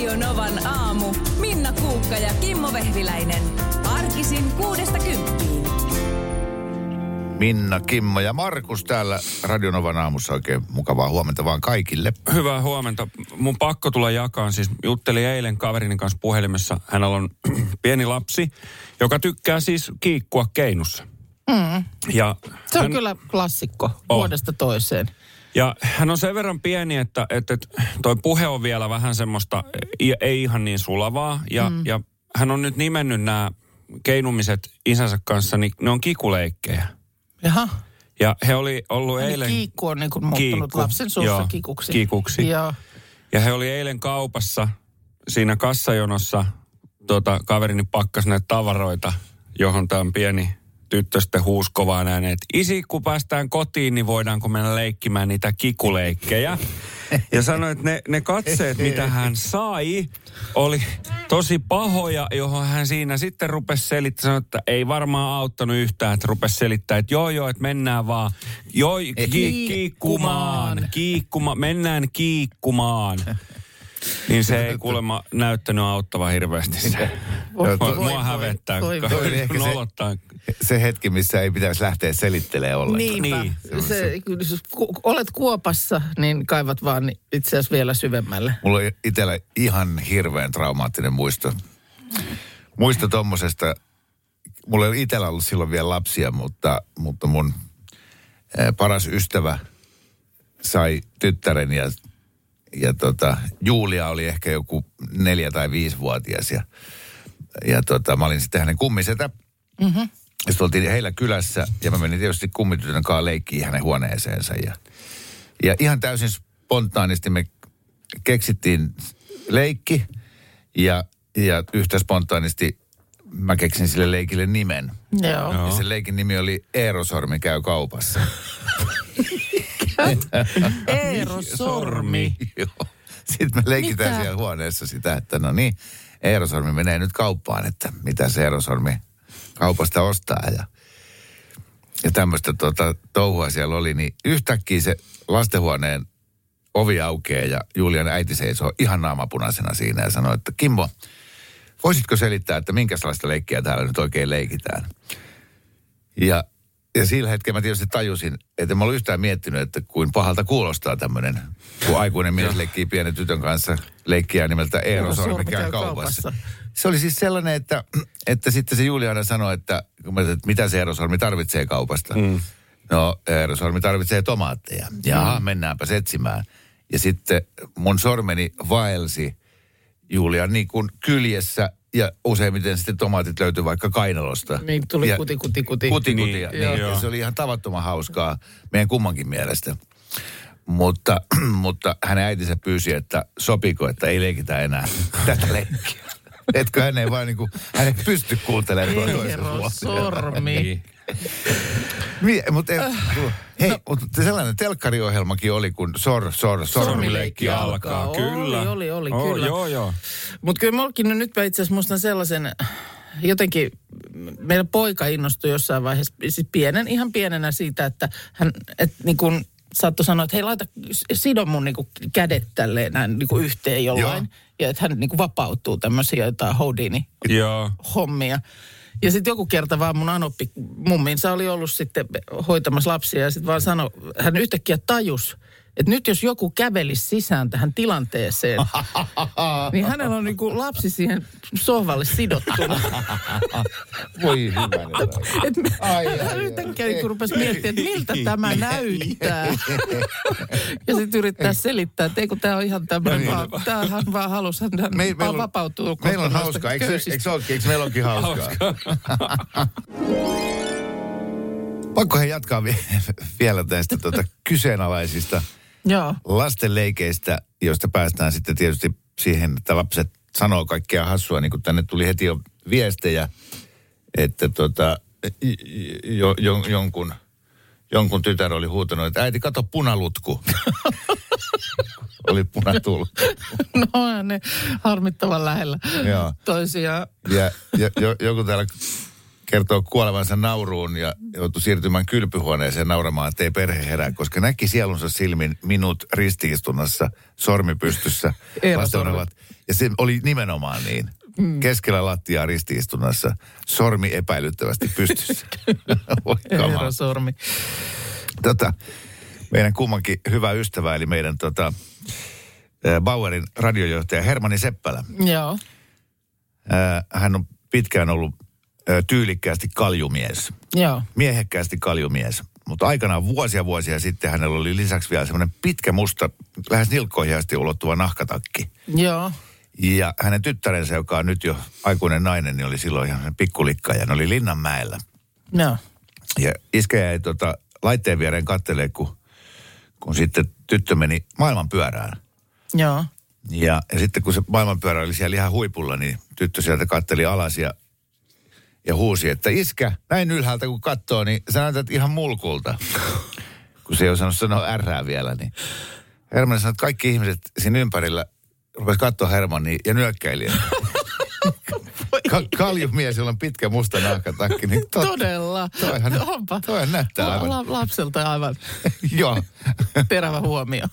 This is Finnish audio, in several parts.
Radio Novan aamu. Minna Kuukka ja Kimmo Vehviläinen. Arkisin kuudesta kymppiin. Minna, Kimmo ja Markus täällä Radionovan aamussa. Oikein mukavaa huomenta vaan kaikille. Hyvää huomenta. Mun pakko tulla jakaan. Siis juttelin eilen kaverini kanssa puhelimessa. Hänellä on pieni lapsi, joka tykkää siis kiikkua keinussa. Mm. Ja Se on hän, kyllä klassikko vuodesta toiseen. Ja hän on sen verran pieni, että, että toi puhe on vielä vähän semmoista, ei, ihan niin sulavaa. Ja, mm. ja hän on nyt nimennyt nämä keinumiset isänsä kanssa, niin ne on kikuleikkejä. Jaha. Ja he oli ollut Eli eilen... kiikku on niin kuin muuttunut Kiikku, lapsen suussa joo, kikuksi. kikuksi. Joo. Ja he oli eilen kaupassa siinä kassajonossa, tuota, kaverini pakkas näitä tavaroita, johon tämä pieni tyttö sitten huusi kovaa näin, että isi, kun päästään kotiin, niin voidaanko mennä leikkimään niitä kikuleikkejä. Ja sanoi, että ne, ne katseet, mitä hän sai, oli tosi pahoja, johon hän siinä sitten rupesi selittämään, sanoi, että ei varmaan auttanut yhtään, että rupesi selittämään, että joo joo, että mennään vaan, joo, ki- kiikkumaan, kiikkuma, mennään kiikkumaan. Niin se ei kuulemma näyttänyt auttava hirveästi se. Voi, Mua, voi, mua voi, hävettää, voi, kun voi. Oli ehkä se- nolottaa. Se hetki, missä ei pitäisi lähteä selittelemään ollenkaan. Niinpä. Niin. Se, jos olet kuopassa, niin kaivat vaan itse asiassa vielä syvemmälle. Mulla on itsellä ihan hirveän traumaattinen muisto. Muisto tommosesta, mulla ei itsellä ollut silloin vielä lapsia, mutta, mutta mun eh, paras ystävä sai tyttären ja, ja tota, Julia oli ehkä joku neljä tai viisivuotias ja, ja tota, mä olin sitten hänen kummisetä. Mm-hmm. Ja sitten oltiin heillä kylässä ja mä menin tietysti kummitytön kanssa leikkiin hänen huoneeseensa ja, ja ihan täysin spontaanisti me keksittiin leikki ja, ja yhtä spontaanisti mä keksin sille leikille nimen. Joo. Ja sen leikin nimi oli Eerosormi käy kaupassa. Eero Sormi. Joo. Sitten me leikitään Mitä? siellä huoneessa sitä, että no niin, Eerosormi menee nyt kauppaan, että mitä se Eerosormi kaupasta ostaa. Ja, ja tämmöistä tuota, touhua siellä oli, niin yhtäkkiä se lastenhuoneen ovi aukeaa ja Julian äiti seisoo ihan naamapunaisena siinä ja sanoo, että Kimmo, voisitko selittää, että minkälaista leikkiä täällä nyt oikein leikitään? Ja, ja sillä hetkellä mä tietysti tajusin, että mä ollut yhtään miettinyt, että kuin pahalta kuulostaa tämmöinen, kun aikuinen mies leikkii pienen tytön kanssa leikkiä nimeltä Eero Sormi käy kaupassa. Se oli siis sellainen, että, että sitten se Juliana sanoi, että, että mitä se Eero Sormi tarvitsee kaupasta. Mm. No, Eero Sormi tarvitsee tomaatteja. Jaha, mennäänpä etsimään. Ja sitten mun sormeni vaelsi Julian niin kuin kyljessä ja useimmiten sitten tomaatit löytyi vaikka kainalosta. Niin tuli ja, kuti, kuti, kuti. Kuti, kuti. Niin, Niin, joo. niin, ja se oli ihan tavattoman hauskaa meidän kummankin mielestä. Mutta, mutta hänen äitinsä pyysi, että sopiko, että ei leikitä enää tätä leikkiä. Etkö hän ei vaan niin kuin, hän ei pysty kuuntelemaan toisen. Sormi. Niin. Mutta hei, mutta sellainen telkkariohjelmakin oli, kun sor, sor, sormileikki alkaa. alkaa. Kyllä. Oli, oli, oli, Oh, kyllä. Joo, joo. Mutta kyllä mullakin no nyt mä itse asiassa muistan sellaisen, jotenkin meidän poika innostui jossain vaiheessa, siis pienen, ihan pienenä siitä, että hän, et niin kuin saattoi sanoa, että hei laita, sido mun niin kädet tälleen näin niin yhteen jollain. Joo. Ja että hän niin vapautuu tämmöisiä jotain Houdini Joo. hommia. Ja sitten joku kerta vaan mun anoppi, mumminsa oli ollut sitten hoitamassa lapsia ja sitten vaan sanoi, hän yhtäkkiä tajus, että nyt jos joku kävelisi sisään tähän tilanteeseen, niin hänellä on niinku lapsi siihen sohvalle sidottuna. Voi hyvä. Et me, Ai, hän, ai, hän ai. yhtäkkiä niinku rupesi miettimään, että miltä tämä näyttää. ja sitten yrittää selittää, että ei kun tämä on ihan tämmöinen, No vaan, niin. tämähän vaan halusi, hän Me, vaan on, vapautuu. meillä on hauskaa, eikö, se- eikö, olekin, eikö meillä onkin hauskaa? Pakko he jatkaa vi- vielä tästä tuota, kyseenalaisista Joo. lastenleikeistä, joista päästään sitten tietysti siihen, että lapset sanoo kaikkea hassua, niin kuin tänne tuli heti jo viestejä, että tota, jo, jo, jonkun, jonkun tytär oli huutanut, että äiti, kato punalutku. oli punatulkku. No ne harmittavan lähellä Joo. toisiaan. Ja, ja jo, joku täällä kertoo kuolevansa nauruun ja joutui siirtymään kylpyhuoneeseen nauramaan, ettei perhe herää, koska näki sielunsa silmin minut ristiistunnassa, sormi pystyssä. Eero lasten Sormi. olevat. Ja se oli nimenomaan niin. Mm. Keskellä lattiaa ristiistunnassa, sormi epäilyttävästi pystyssä. Eero Sormi. tota, meidän kummankin hyvä ystävä, eli meidän tota, Bauerin radiojohtaja Hermanni Seppälä. Joo. Hän on pitkään ollut tyylikkäästi kaljumies. Joo. Miehekkäästi kaljumies. Mutta aikanaan vuosia vuosia sitten hänellä oli lisäksi vielä semmoinen pitkä musta, lähes nilkkoihin asti ulottuva nahkatakki. Joo. Ja hänen tyttärensä, joka on nyt jo aikuinen nainen, niin oli silloin ihan pikkulikka ja ne oli Linnanmäellä. Joo. Ja iskä jäi tota, laitteen viereen kattelee, kun, kun sitten tyttö meni maailman pyörään. Joo. Ja, ja sitten kun se maailmanpyörä oli siellä ihan huipulla, niin tyttö sieltä katteli alas ja, ja huusi, että iskä, näin ylhäältä kun katsoo, niin sä näytät ihan mulkulta. kun se ei osannut sanoa ärrää vielä, niin Hermanni sanoi, että kaikki ihmiset siinä ympärillä rupesi katsoa Hermannia ja nyökkäili. Ka- kaljumies, jolla on pitkä musta nahkatakki, niin tot, Todella. Toihan, Onpa. toihan näyttää aivan. La- lapselta aivan Joo. terävä huomio.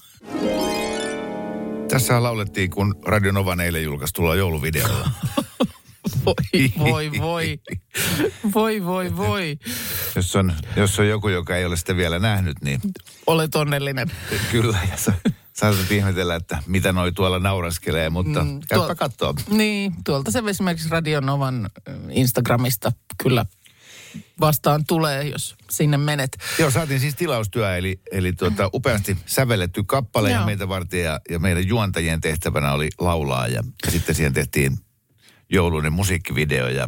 Tässä laulettiin, kun Radio Novan eilen julkaistulla jouluvideolla. Voi, voi, voi. Voi, voi, voi. Jos on, jos on joku, joka ei ole sitä vielä nähnyt, niin Olet onnellinen. kyllä. Ja sä, saatat ihmetellä, että mitä noi tuolla nauraskelee, mutta mm, käypä tuo- kattoo. Niin, tuolta se esimerkiksi Radionovan Instagramista kyllä vastaan tulee, jos sinne menet. Joo, saatiin siis tilaustyö, eli, eli tuota, upeasti sävelletty kappale ja meitä varten ja, ja meidän juontajien tehtävänä oli laulaa ja, ja sitten siihen tehtiin jouluinen musiikkivideo ja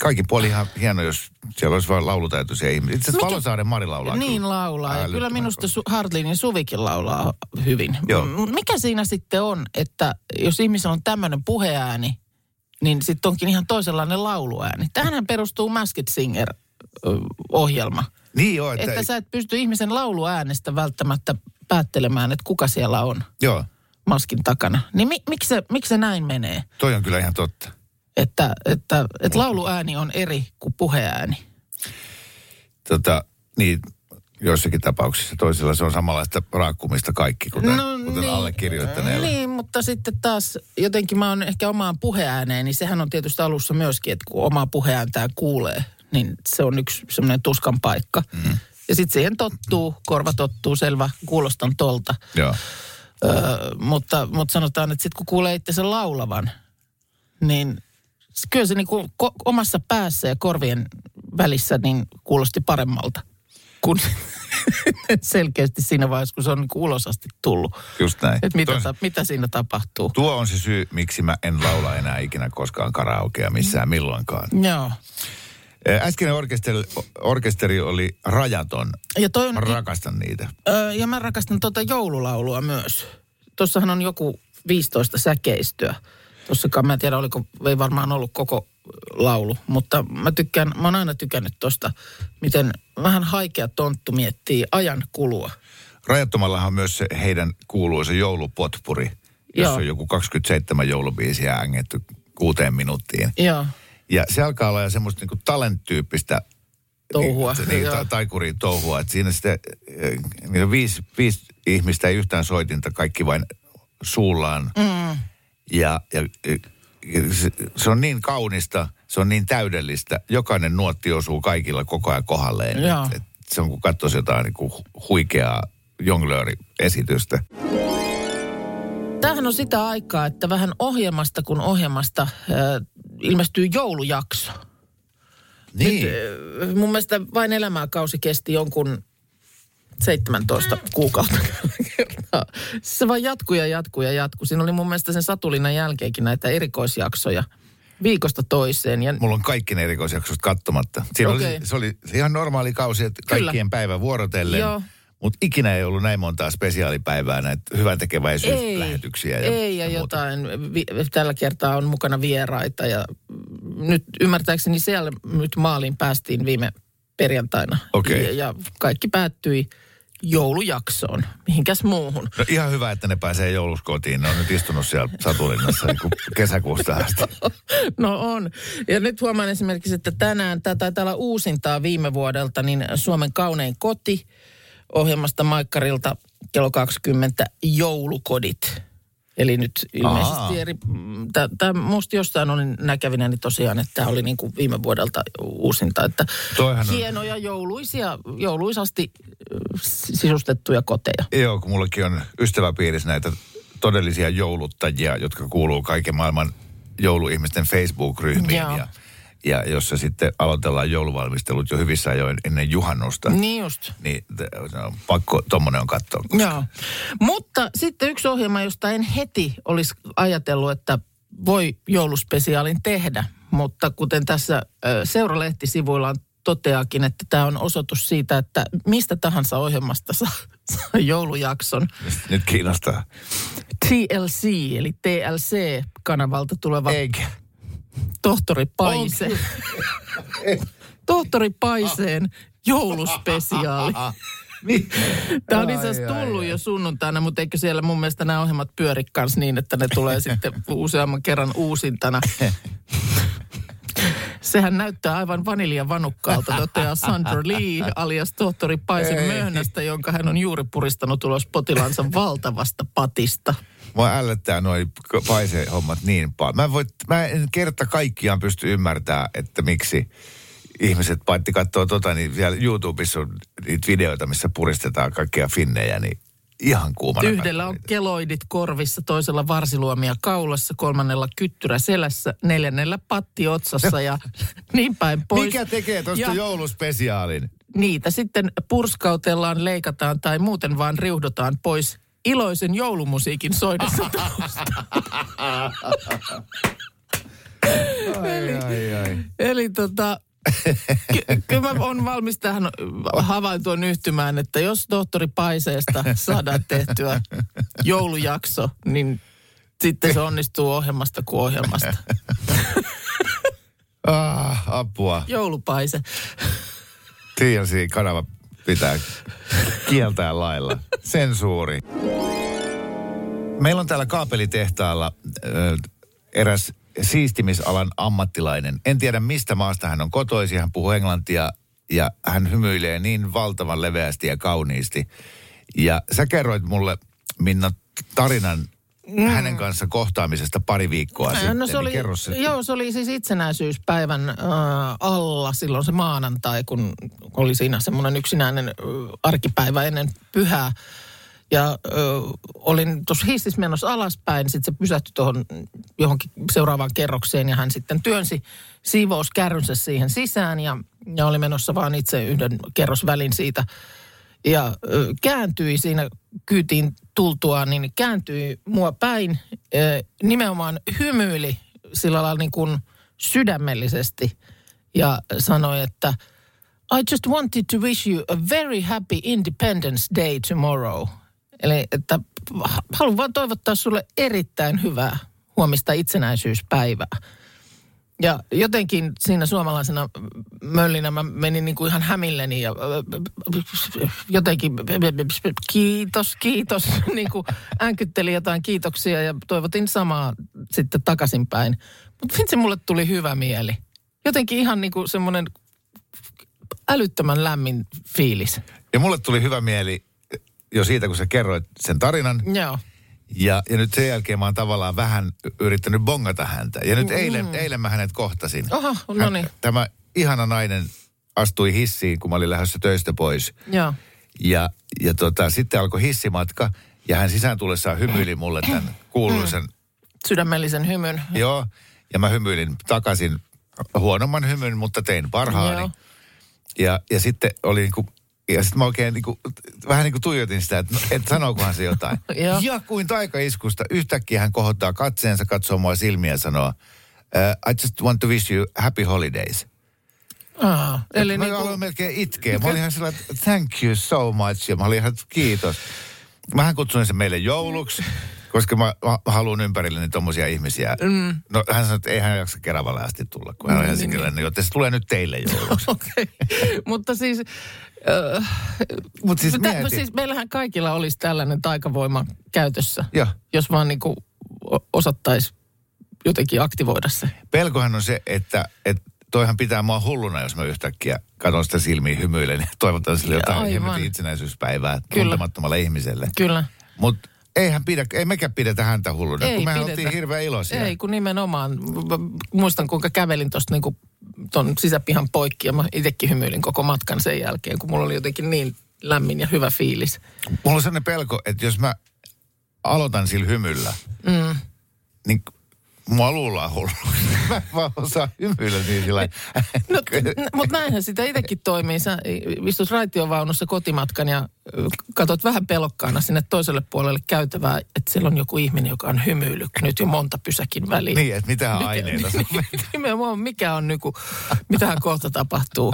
kaikki puoli ihan hieno, jos siellä olisi vain laulutaitoisia ihmisiä. Itse asiassa Valosaaren Mari laulaa. niin kyllä. laulaa. Ja kyllä minusta Su- Hartlinin Suvikin laulaa hyvin. Joo. M- Mikä siinä sitten on, että jos ihmisellä on tämmöinen puheääni, niin sitten onkin ihan toisenlainen lauluääni. Tähän perustuu Masked Singer-ohjelma. Niin joo, että, Että sä et pysty ihmisen lauluäänestä välttämättä päättelemään, että kuka siellä on joo, maskin takana. Niin mi- miksi, se, miksi se näin menee? toi on kyllä ihan totta. Että, että, että lauluääni on eri kuin puheääni. Tota, niin, joissakin tapauksissa toisella se on samanlaista raakkumista kaikki, kuten, no, kuten niin, allekirjoittaneella. Niin, mutta sitten taas jotenkin mä oon ehkä omaan puheääneen, niin sehän on tietysti alussa myöskin, että kun omaa puheääntään kuulee, niin se on yksi semmoinen tuskan paikka. Mm. Ja sitten siihen tottuu, korva tottuu, selvä, kuulostan tolta. Joo. Öö, mutta, mutta sanotaan, että sitten kun kuulee itsensä laulavan, niin kyllä se niinku ko- omassa päässä ja korvien välissä niin kuulosti paremmalta kuin selkeästi siinä vaiheessa, kun se on niinku ulos asti tullut. Just näin. Että mitä, Toi- ta, mitä siinä tapahtuu. Tuo on se syy, miksi mä en laula enää ikinä koskaan karaokea missään milloinkaan. Joo. Äskeinen orkesteri, orkesteri oli rajaton. Ja, toi on, Mä rakastan niitä. öö, ja mä rakastan tuota joululaulua myös. Tuossahan on joku 15 säkeistöä. Tossakaan mä en tiedä, oliko, ei varmaan ollut koko laulu, mutta mä tykkään, mä oon aina tykännyt tosta, miten vähän haikea tonttu miettii ajan kulua. Rajattomallahan on myös se heidän kuuluisa joulupotpuri, jossa Joo. on joku 27 joulubiisiä ängetty kuuteen minuuttiin. Joo, Ja se alkaa olla semmoista niinku talent-tyyppistä Touhua, Niin, niin, ta- taikurin touhua. Että siinä sitten eh, niin viisi, viisi ihmistä, ei yhtään soitinta, kaikki vain suullaan. Mm. Ja, ja, se, se on niin kaunista, se on niin täydellistä. Jokainen nuotti osuu kaikilla koko ajan kohdalleen. Et, et se on kuin katsoisi jotain niin kuin huikeaa jonglööriesitystä. Tämähän on sitä aikaa, että vähän ohjelmasta kuin ohjelmasta äh, ilmestyy joulujakso. Niin. Nyt, mun mielestä vain elämää kausi kesti jonkun 17 kuukautta. Se vaan jatkuu ja jatkuu ja jatkuu. Siinä oli mun mielestä sen Satulinnan jälkeenkin näitä erikoisjaksoja viikosta toiseen. Ja Mulla on kaikki ne erikoisjaksot katsomatta. Siinä Okei. oli, se oli ihan normaali kausi, että Kyllä. kaikkien päivä vuorotellen. Joo. Mutta ikinä ei ollut näin montaa spesiaalipäivää, näitä hyvän tekeväisyyslähetyksiä. ja, ei ja muuta. jotain. Vi, tällä kertaa on mukana vieraita ja nyt ymmärtääkseni siellä nyt maaliin päästiin viime perjantaina. Okei. Ja, ja kaikki päättyi joulujaksoon. Mihinkäs muuhun? No ihan hyvä, että ne pääsee jouluskotiin. Ne on nyt istunut siellä Satulinnassa niin kesäkuusta asti. No on. Ja nyt huomaan esimerkiksi, että tänään, tämä taitaa olla uusintaa viime vuodelta, niin Suomen kaunein koti ohjelmasta Maikkarilta kello 20 joulukodit. Eli nyt ilmeisesti eri, tämä musta jostain olin näkevinä, niin tosiaan, että tämä oli niin kuin viime vuodelta uusinta. Että Toihan on- hienoja jouluisia, jouluisasti ö, sisustettuja koteja. Joo, kun mullakin on ystäväpiirissä näitä todellisia jouluttajia, jotka kuuluu kaiken maailman jouluihmisten Facebook-ryhmiin. Joo. Ja, ja jossa sitten aloitellaan jouluvalmistelut jo hyvissä ajoin ennen juhannusta. Niin just. Niin on pakko, tommonen on katsoa. Joo. Mutta sitten yksi ohjelma, josta en heti olisi ajatellut, että voi jouluspesiaalin tehdä. Mutta kuten tässä ö, Seuralehtisivuillaan toteakin, että tämä on osoitus siitä, että mistä tahansa ohjelmasta saa, saa joulujakson. Nyt kiinnostaa. TLC, eli TLC-kanavalta tuleva Eikä. Tohtori Paise. tohtori Paiseen jouluspesiaali. Niin. Tämä on itse asiassa tullut ai. jo sunnuntaina, mutta eikö siellä mun mielestä nämä ohjelmat pyöri kans niin, että ne tulee sitten useamman kerran uusintana. Sehän näyttää aivan vaniljavannukkaalta, toteaa Sandra Lee alias tohtori Paisen möhnästä, jonka hän on juuri puristanut ulos potilansa valtavasta patista. Mua ällöttää noi paisee hommat niin paljon. Mä, en voi, mä en kerta kaikkiaan pysty ymmärtää, että miksi ihmiset, paitsi katsoo tota, niin siellä YouTubessa on niitä videoita, missä puristetaan kaikkia finnejä, niin ihan kuumana. Yhdellä on niitä. keloidit korvissa, toisella varsiluomia kaulassa, kolmannella kyttyrä selässä, neljännellä patti otsassa ja niin päin pois. Mikä tekee tuosta Ja- jouluspesiaalin? niitä sitten purskautellaan, leikataan tai muuten vaan riuhdotaan pois iloisen joulumusiikin soidessa. Ai, ai, ai. Eli tota, ky- kyllä mä oon valmis tähän havaintoon yhtymään, että jos tohtori Paiseesta saadaan tehtyä joulujakso, niin sitten se onnistuu ohjelmasta kuin ohjelmasta. Ah, apua. Joulupaise. TLC-kanava pitää kieltää lailla. Sensuuri. Meillä on täällä kaapelitehtaalla ö, eräs siistimisalan ammattilainen. En tiedä mistä maasta hän on kotoisin. Hän puhuu englantia ja hän hymyilee niin valtavan leveästi ja kauniisti. Ja sä kerroit mulle, Minna, tarinan hänen kanssa kohtaamisesta pari viikkoa sitten. No se niin oli, kerro se. joo, se oli siis itsenäisyyspäivän äh, alla silloin se maanantai, kun oli siinä semmoinen yksinäinen äh, arkipäivä ennen pyhää. Ja äh, olin tuossa hississä menossa alaspäin, sitten se pysähtyi tuohon johonkin seuraavaan kerrokseen ja hän sitten työnsi siivouskärrynsä siihen sisään ja, ja oli menossa vaan itse yhden kerrosvälin siitä ja ö, kääntyi siinä kyytiin tultua, niin kääntyi mua päin, nimenomaan hymyili sillä lailla niin kuin sydämellisesti ja sanoi, että I just wanted to wish you a very happy Independence Day tomorrow. Eli että haluan vaan toivottaa sulle erittäin hyvää huomista itsenäisyyspäivää. Ja jotenkin siinä suomalaisena möllinä mä menin niin kuin ihan hämilleni ja jotenkin kiitos, kiitos, niin kuin äänkyttelin jotain kiitoksia ja toivotin samaa sitten takaisinpäin. Mutta vitsi mulle tuli hyvä mieli. Jotenkin ihan niin kuin semmoinen älyttömän lämmin fiilis. Ja mulle tuli hyvä mieli jo siitä, kun sä kerroit sen tarinan. Joo. Ja, ja nyt sen jälkeen mä oon tavallaan vähän yrittänyt bongata häntä. Ja nyt eilen, eilen mä hänet kohtasin. Oho, no niin. Hän- Tämä ihana nainen astui hissiin, kun mä olin lähdössä töistä pois. Joo. Ja, ja tota, sitten alkoi hissimatka. Ja hän sisään tullessaan hymyili mulle tämän kuuluisen, Sydämellisen hymyn. joo. Ja mä hymyilin takaisin huonomman hymyn, mutta tein parhaani. Joo. Ja, ja sitten oli niin kuin, ja sitten mä oikein niin kuin, vähän niin kuin tuijotin sitä, että, no, että sanookohan se jotain. Ja kuin taikaiskusta yhtäkkiä hän kohottaa katseensa, katsoo mua silmiä ja sanoo, uh, I just want to wish you happy holidays. Aa, eli mä niin kuin, melkein itkeä. Mä olin ihan sillä, että thank you so much. Ja mä olin ihan, kiitos. Mähän kutsuin sen meille jouluksi, koska mä, mä, haluan ympärilleni tommosia ihmisiä. Mm. No hän sanoi, että ei hän jaksa Keravalle asti tulla, kun hän on Mm, Helsinkiläinen, joten se tulee nyt teille jouluksi. Okei. Mutta siis Mutta siis mieti. siis meillähän kaikilla olisi tällainen taikavoima käytössä, Joo. jos vaan niin kuin osattaisi jotenkin aktivoida se. Pelkohan on se, että, että toihan pitää mua hulluna, jos mä yhtäkkiä katson sitä silmiin hymyilen ja toivotan sille jotain itsenäisyyspäivää Kyllä. tuntemattomalle ihmiselle. Kyllä. Mutta eihän pidä, ei mekään pidetä häntä hulluna, Ei kun mehän pidetä. oltiin hirveän iloisia. Ei, kun nimenomaan. Muistan, kuinka kävelin tuosta niinku ton sisäpihan poikki ja mä itsekin hymyilin koko matkan sen jälkeen, kun mulla oli jotenkin niin lämmin ja hyvä fiilis. Mulla on sellainen pelko, että jos mä aloitan sillä hymyllä, mm. niin mua luullaan hulluksi. Mä en vaan osaa hymyillä niin sillä No, mutta näinhän sitä itsekin toimii. Sä istut raitiovaunussa kotimatkan ja ö, katot vähän pelokkaana sinne toiselle puolelle käytävää, että siellä on joku ihminen, joka on hymyillyt nyt jo monta pysäkin väliin. Niin, että mitähän aineita on. Nimenomaan, mikä on nyky, mitähän kohta tapahtuu.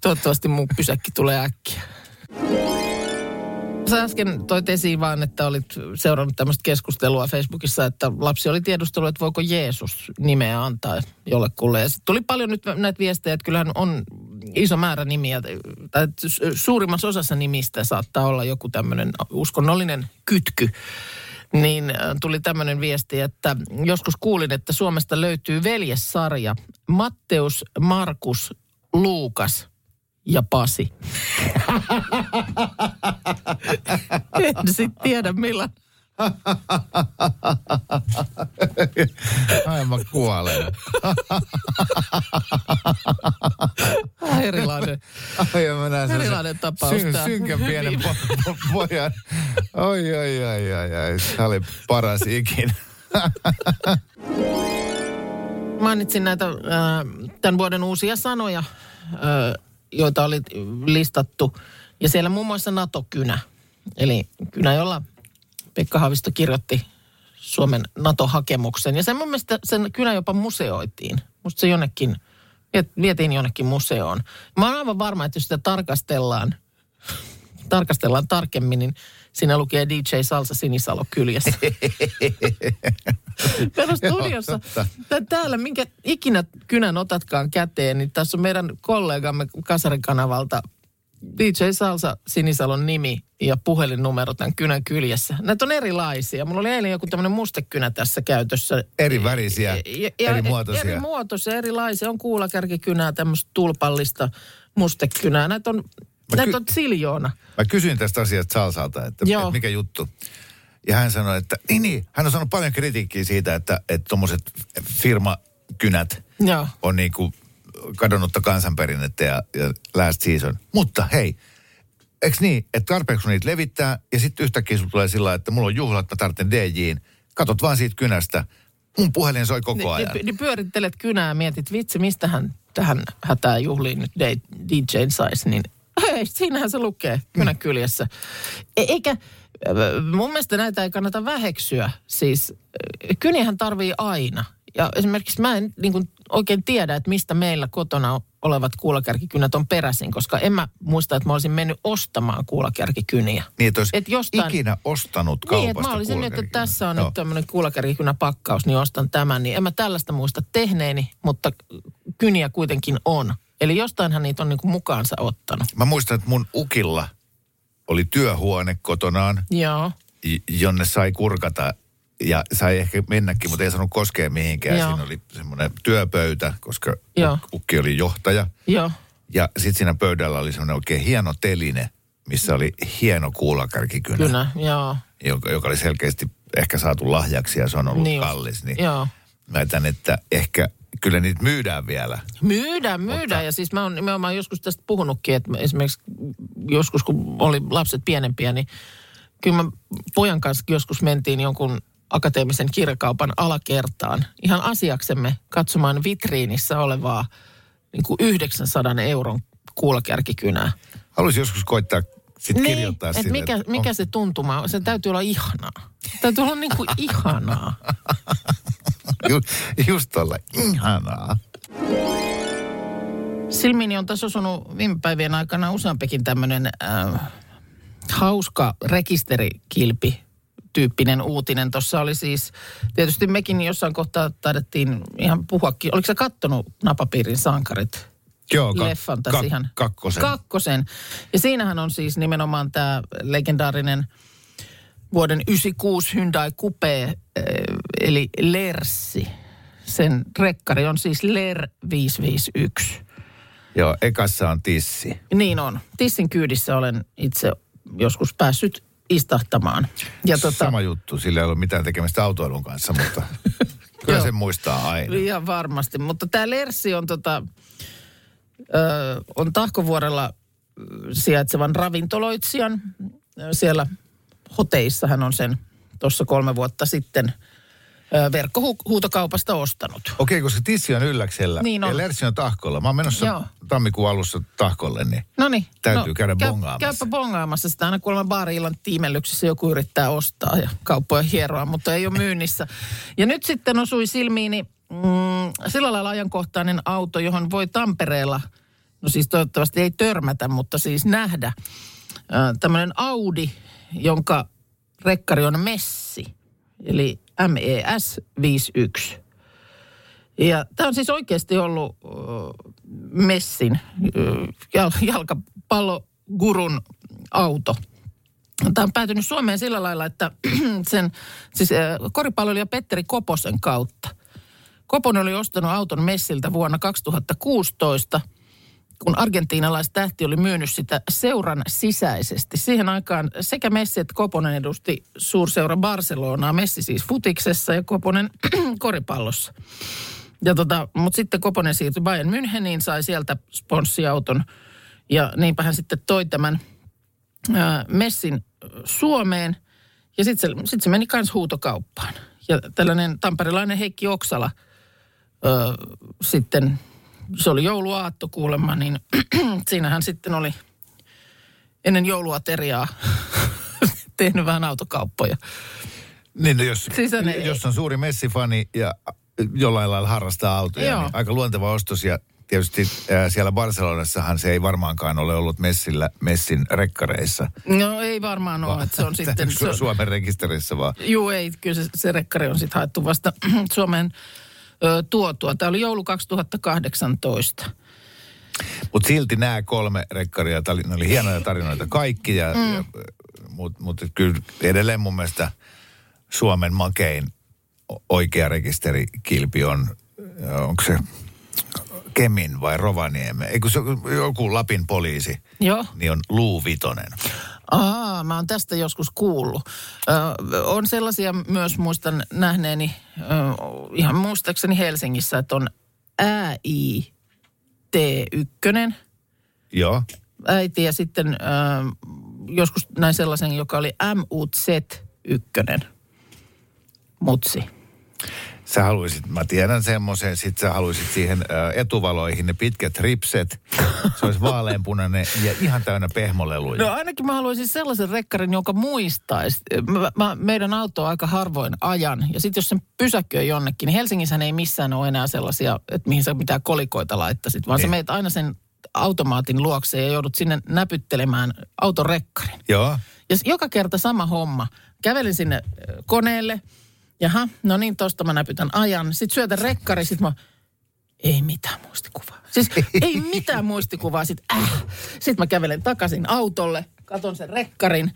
Toivottavasti mun pysäkki tulee äkkiä. Sä äsken toit esiin vaan, että olit seurannut tämmöistä keskustelua Facebookissa, että lapsi oli tiedustellut, että voiko Jeesus nimeä antaa jollekulle. Ja tuli paljon nyt näitä viestejä, että kyllähän on iso määrä nimiä, tai suurimmassa osassa nimistä saattaa olla joku tämmöinen uskonnollinen kytky. Niin äh, tuli tämmöinen viesti, että joskus kuulin, että Suomesta löytyy veljessarja Matteus, Markus, Luukas ja Pasi. en sitten tiedä millä. Ai mä kuolen. Erilainen. Erilainen tapaus syn, tää. synkän pienen po- po- pojan. Oi, oi, oi, oi, oi. Se oli paras ikinä. Mainitsin näitä äh, tämän vuoden uusia sanoja, äh, joita oli listattu. Ja siellä muun muassa NATO-kynä. Eli kynä, jolla Pekka Haavisto kirjoitti Suomen NATO-hakemuksen. Ja sen mun mielestä sen kynä jopa museoitiin. Musta se jonnekin, viet- vietiin jonnekin museoon. Mä oon aivan varma, että jos sitä tarkastellaan, tarkastellaan tarkemmin, niin siinä lukee DJ Salsa Sinisalo kyljessä. Meillä studiossa, täällä minkä ikinä kynän otatkaan käteen, niin tässä on meidän kollegamme Kasarikanavalta DJ Salsa Sinisalon nimi ja puhelinnumero tämän kynän kyljessä. Näitä on erilaisia. Mulla oli eilen joku tämmöinen mustekynä tässä käytössä. Eri värisiä, eri muotoisia. Eri muotoisia, erilaisia. On kuulakärkikynää, tämmöistä tulpallista mustekynää. Näitä on, Mä näitä ky- on siljoona. Mä kysyin tästä asiasta Salsalta, että, että mikä juttu. Ja hän sanoi, että niin, niin. Hän on saanut paljon kritiikkiä siitä, että että tuommoiset firmakynät Joo. on niin kuin kadonnutta kansanperinnettä ja, ja last season. Mutta hei, eikö niin, että tarpeeksi kun niitä levittää ja sitten yhtäkkiä sulla tulee sillä että mulla on juhlat, mä tarvitsen DJin. Katot vaan siitä kynästä. Mun puhelin soi koko ajan. Niin, niin pyörittelet kynää ja mietit, vitsi, mistähän tähän hätää juhliin nyt DJ saisi, niin hei, siinähän se lukee kynän kyljessä. E- eikä, mun mielestä näitä ei kannata väheksyä. Siis äh, kyniähän tarvii aina. Ja esimerkiksi mä en niin kuin, oikein tiedä, että mistä meillä kotona olevat kuulakärkikynät on peräisin, koska en mä muista, että mä olisin mennyt ostamaan kuulakärkikyniä. Niin, että Et jostain- ikinä ostanut Niin, kaupasta että mä olisin nyt, että tässä on Joo. nyt tämmöinen kuulakärkikynä pakkaus, niin ostan tämän. Niin en mä tällaista muista tehneeni, mutta kyniä kuitenkin on. Eli jostainhan niitä on niinku mukaansa ottanut. Mä muistan, että mun ukilla oli työhuone kotonaan, Joo. jonne sai kurkata ja sai ehkä mennäkin, mutta ei saanut koskea mihinkään. Joo. Siinä oli semmoinen työpöytä, koska Joo. ukki oli johtaja. Joo. Ja sitten siinä pöydällä oli semmoinen oikein hieno teline, missä oli hieno kuulakärkikynä, Kynä, joo. joka, joka oli selkeästi ehkä saatu lahjaksi ja se on ollut Niin kallis. Niin Joo. väitän, että ehkä kyllä niitä myydään vielä. Myydään, myydään. Mutta- Ja siis mä oon nimenomaan joskus tästä puhunutkin, että mä esimerkiksi joskus kun oli lapset pienempiä, niin kyllä mä pojan kanssa joskus mentiin jonkun akateemisen kirjakaupan alakertaan ihan asiaksemme katsomaan vitriinissä olevaa niin kuin 900 euron kuulakärkikynää. Haluaisin joskus koittaa sitten kirjoittaa että sinne. mikä, että mikä on- se tuntuma on? Se täytyy olla ihanaa. Täytyy olla niin kuin ihanaa. Ju, just olla ihanaa. Silmiini on tässä osunut viime päivien aikana useampikin tämmöinen äh, hauska rekisterikilpi tyyppinen uutinen. Tuossa oli siis, tietysti mekin jossain kohtaa taidettiin ihan puhuakin. Oliko sä kattonut Napapiirin sankarit? Joo, kak- leffan tässä kak- ihan. kakkosen. Kakkosen. Ja siinähän on siis nimenomaan tämä legendaarinen vuoden 96 Hyundai Coupe, eh, eli Lersi. Sen rekkari on siis Ler 551. Joo, ekassa on tissi. Niin on. Tissin kyydissä olen itse joskus päässyt istahtamaan. Ja tota, Sama juttu, sillä ei ole mitään tekemistä autoilun kanssa, mutta kyllä sen muistaa aina. Ihan varmasti. Mutta tämä Lersi on, tota, ö, on Tahkovuorella sijaitsevan ravintoloitsijan. Siellä hoteissa hän on sen tuossa kolme vuotta sitten verkkohuutokaupasta ostanut. Okei, koska tissi on ylläksellä Niin on. ja Lersi on tahkolla. Mä oon menossa Joo. tammikuun alussa tahkolle, niin No niin. Täytyy no, käydä käy- bongaamassa. Käypä bongaamassa sitä. Aina kuulemma baari-illan tiimellyksessä joku yrittää ostaa ja kauppoja hieroa, mutta ei ole myynnissä. Ja nyt sitten osui silmiini mm, sillä lailla ajankohtainen auto, johon voi Tampereella, no siis toivottavasti ei törmätä, mutta siis nähdä. Tämmöinen Audi, jonka rekkari on Messi, eli E MES 51. Ja tämä on siis oikeasti ollut ö, Messin jal, jalkapallogurun auto. Tämä on päätynyt Suomeen sillä lailla, että sen siis ö, koripalloilija Petteri Koposen kautta. Koponen oli ostanut auton Messiltä vuonna 2016, kun argentiinalaistähti oli myynyt sitä seuran sisäisesti. Siihen aikaan sekä Messi että Koponen edusti suurseura Barcelonaa. Messi siis futiksessa ja Koponen koripallossa. Ja tota, mutta sitten Koponen siirtyi Bayern Müncheniin, sai sieltä sponssiauton. Ja niinpä hän sitten toi tämän ää, Messin Suomeen. Ja sitten se, sit se meni kans huutokauppaan. Ja tällainen tamperilainen Heikki Oksala ö, sitten, se oli jouluaatto kuulemma, niin siinähän sitten oli ennen jouluateriaa tehnyt vähän autokauppoja. Niin, no jos, Siis on- jos on suuri messifani ja jollain lailla harrastaa autoja, Joo. niin aika luonteva ostos. Ja tietysti ää, siellä Barcelonassahan se ei varmaankaan ole ollut Messillä, Messin rekkareissa. No ei varmaan ole, että se on sitten... Su- Se, Suomen rekisterissä vaan. Juu, ei, kyllä se, se rekkari on sitten haettu vasta Suomeen ö, tuotua. Tämä oli joulu 2018. Mutta silti nämä kolme rekkaria, ne oli hienoja tarinoita kaikki. Ja, mm. ja, Mutta mut kyllä edelleen mun mielestä Suomen makein oikea rekisterikilpi on, onko se Kemin vai Rovaniemi? Eikö se joku Lapin poliisi, Joo. niin on Luu Vitonen. Aa, mä oon tästä joskus kuullut. Ö, on sellaisia myös muistan nähneeni ö, ihan muistaakseni Helsingissä, että on ÄI T1, Joo. äiti ja sitten ö, joskus näin sellaisen, joka oli MUZ1, mutsi. Sä haluaisit, mä tiedän semmoisen, sit sä haluaisit siihen ä, etuvaloihin ne pitkät ripset. Se olisi vaaleanpunainen ja ihan täynnä pehmoleluja. No ainakin mä haluaisin sellaisen rekkarin, joka muistaisi. Mä, mä, meidän auto on aika harvoin ajan. Ja sitten jos sen pysäköi jonnekin, niin Helsingissä ei missään ole enää sellaisia, että mihin sä mitään kolikoita laittaisit. Vaan niin. sä meet aina sen automaatin luokse ja joudut sinne näpyttelemään autorekkarin. Joo. Ja joka kerta sama homma. Kävelin sinne koneelle. Jaha, no niin, tosta mä näpytän ajan. Sitten syötän rekkari, sit mä... Ei mitään muistikuvaa. Siis ei mitään muistikuvaa. Sitten äh. Sit mä kävelen takaisin autolle, katon sen rekkarin,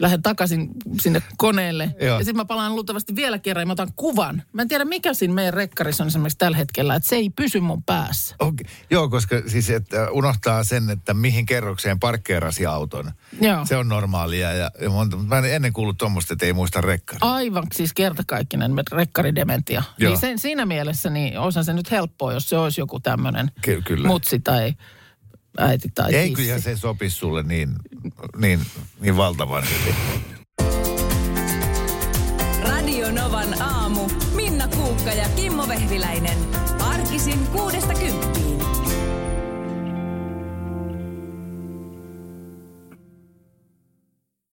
lähden takaisin sinne koneelle. Joo. Ja sitten mä palaan luultavasti vielä kerran ja mä otan kuvan. Mä en tiedä, mikä siinä meidän rekkarissa on esimerkiksi tällä hetkellä, että se ei pysy mun päässä. Okay. Joo, koska siis että unohtaa sen, että mihin kerrokseen parkkeerasi auton. Joo. Se on normaalia ja, ja monta, mä en ennen kuullut tuommoista, että ei muista rekkari. Aivan siis kertakaikkinen rekkaridementia. Joo. Niin sen, siinä mielessä niin olisihan se nyt helppoa, jos se olisi joku tämmöinen Ky- mutsi tai äiti tai Ei tissi. kyllä se sopisi sulle niin, niin, niin valtavan hyvin. Radio Novan aamu. Minna Kuukka ja Kimmo Vehviläinen. Arkisin kuudesta kymppiin.